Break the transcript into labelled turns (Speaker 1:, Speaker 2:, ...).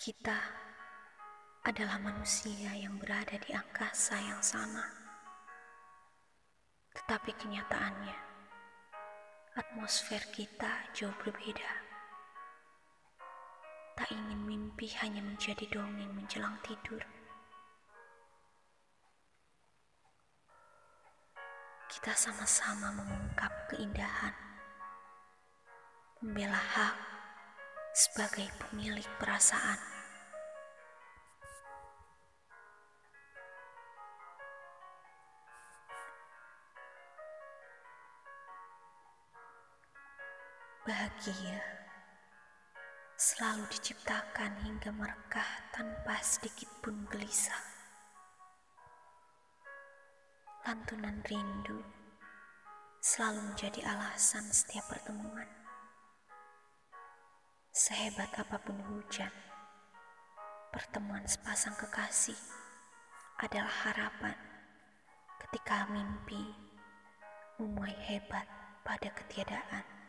Speaker 1: Kita adalah manusia yang berada di angkasa yang sama. Tetapi kenyataannya, atmosfer kita jauh berbeda. Tak ingin mimpi hanya menjadi dongeng menjelang tidur. Kita sama-sama mengungkap keindahan, membela hak sebagai pemilik perasaan. Bahagia selalu diciptakan hingga merekah tanpa sedikit pun gelisah. Lantunan rindu selalu menjadi alasan setiap pertemuan. Sehebat apa pun hujan, pertemuan sepasang kekasih adalah harapan ketika mimpi memuai hebat pada ketiadaan.